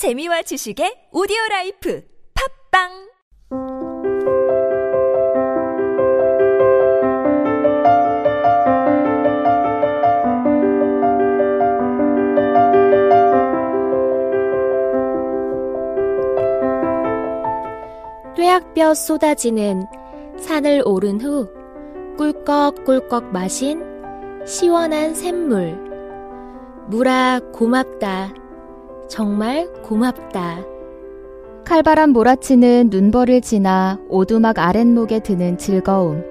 재미와 지식의 오디오 라이프 팝빵 뙤약볕 쏟아지는 산을 오른 후 꿀꺽꿀꺽 마신 시원한 샘물. 물아 고맙다. 정말 고맙다. 칼바람 몰아치는 눈벌을 지나 오두막 아랫목에 드는 즐거움.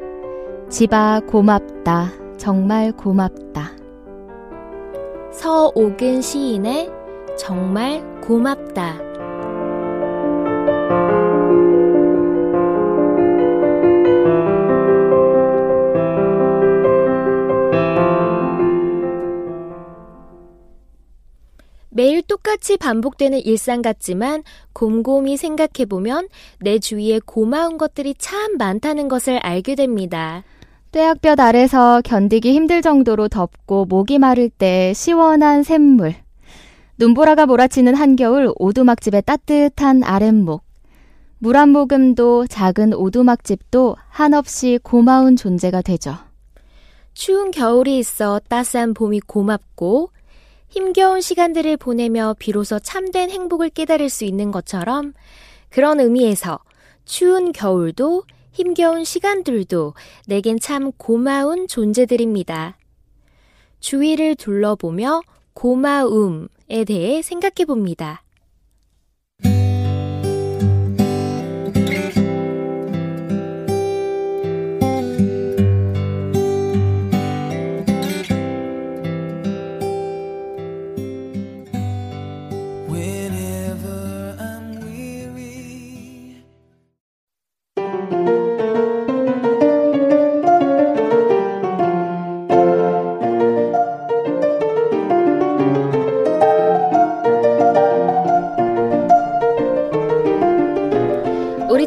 집아 고맙다. 정말 고맙다. 서옥은 시인의 정말 고맙다. 똑같이 반복되는 일상 같지만 곰곰이 생각해보면 내 주위에 고마운 것들이 참 많다는 것을 알게 됩니다. 뙤약볕 아래서 견디기 힘들 정도로 덥고 목이 마를 때 시원한 샘물. 눈보라가 몰아치는 한겨울 오두막집의 따뜻한 아랫목. 물 한 모금도 작은 오두막집도 한없이 고마운 존재가 되죠. 추운 겨울이 있어 따스한 봄이 고맙고 힘겨운 시간들을 보내며 비로소 참된 행복을 깨달을 수 있는 것처럼 그런 의미에서 추운 겨울도 힘겨운 시간들도 내겐 참 고마운 존재들입니다. 주위를 둘러보며 고마움에 대해 생각해 봅니다.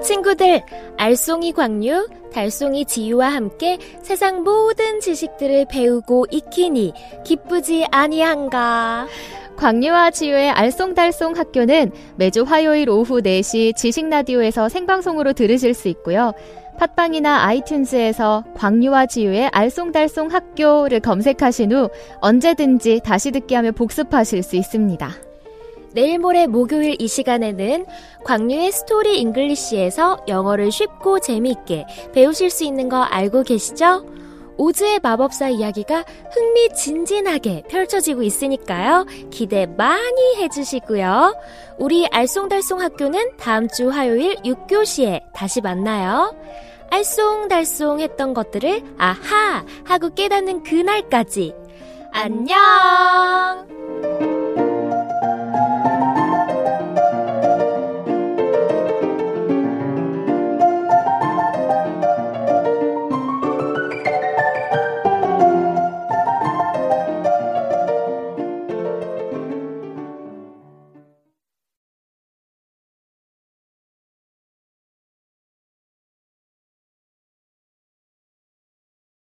친구들, 알송이 광유, 달송이 지유와 함께 세상 모든 지식들을 배우고 익히니 기쁘지 아니한가. 광유와 지유의 알쏭달쏭 학교는 매주 화요일 오후 4시 지식라디오에서 생방송으로 들으실 수 있고요. 팟빵이나 아이튠즈에서 광유와 지유의 알쏭달쏭 학교를 검색하신 후 언제든지 다시 듣기 하며 복습하실 수 있습니다. 내일 모레 목요일 이 시간에는 광유의 Story English에서 영어를 쉽고 재미있게 배우실 수 있는 거 알고 계시죠? 오즈의 마법사 이야기가 흥미진진하게 펼쳐지고 있으니까요. 기대 많이 해주시고요. 우리 알쏭달쏭 학교는 다음 주 화요일 6교시에 다시 만나요. 알쏭달쏭 했던 것들을 아하 하고 깨닫는 그날까지 안녕!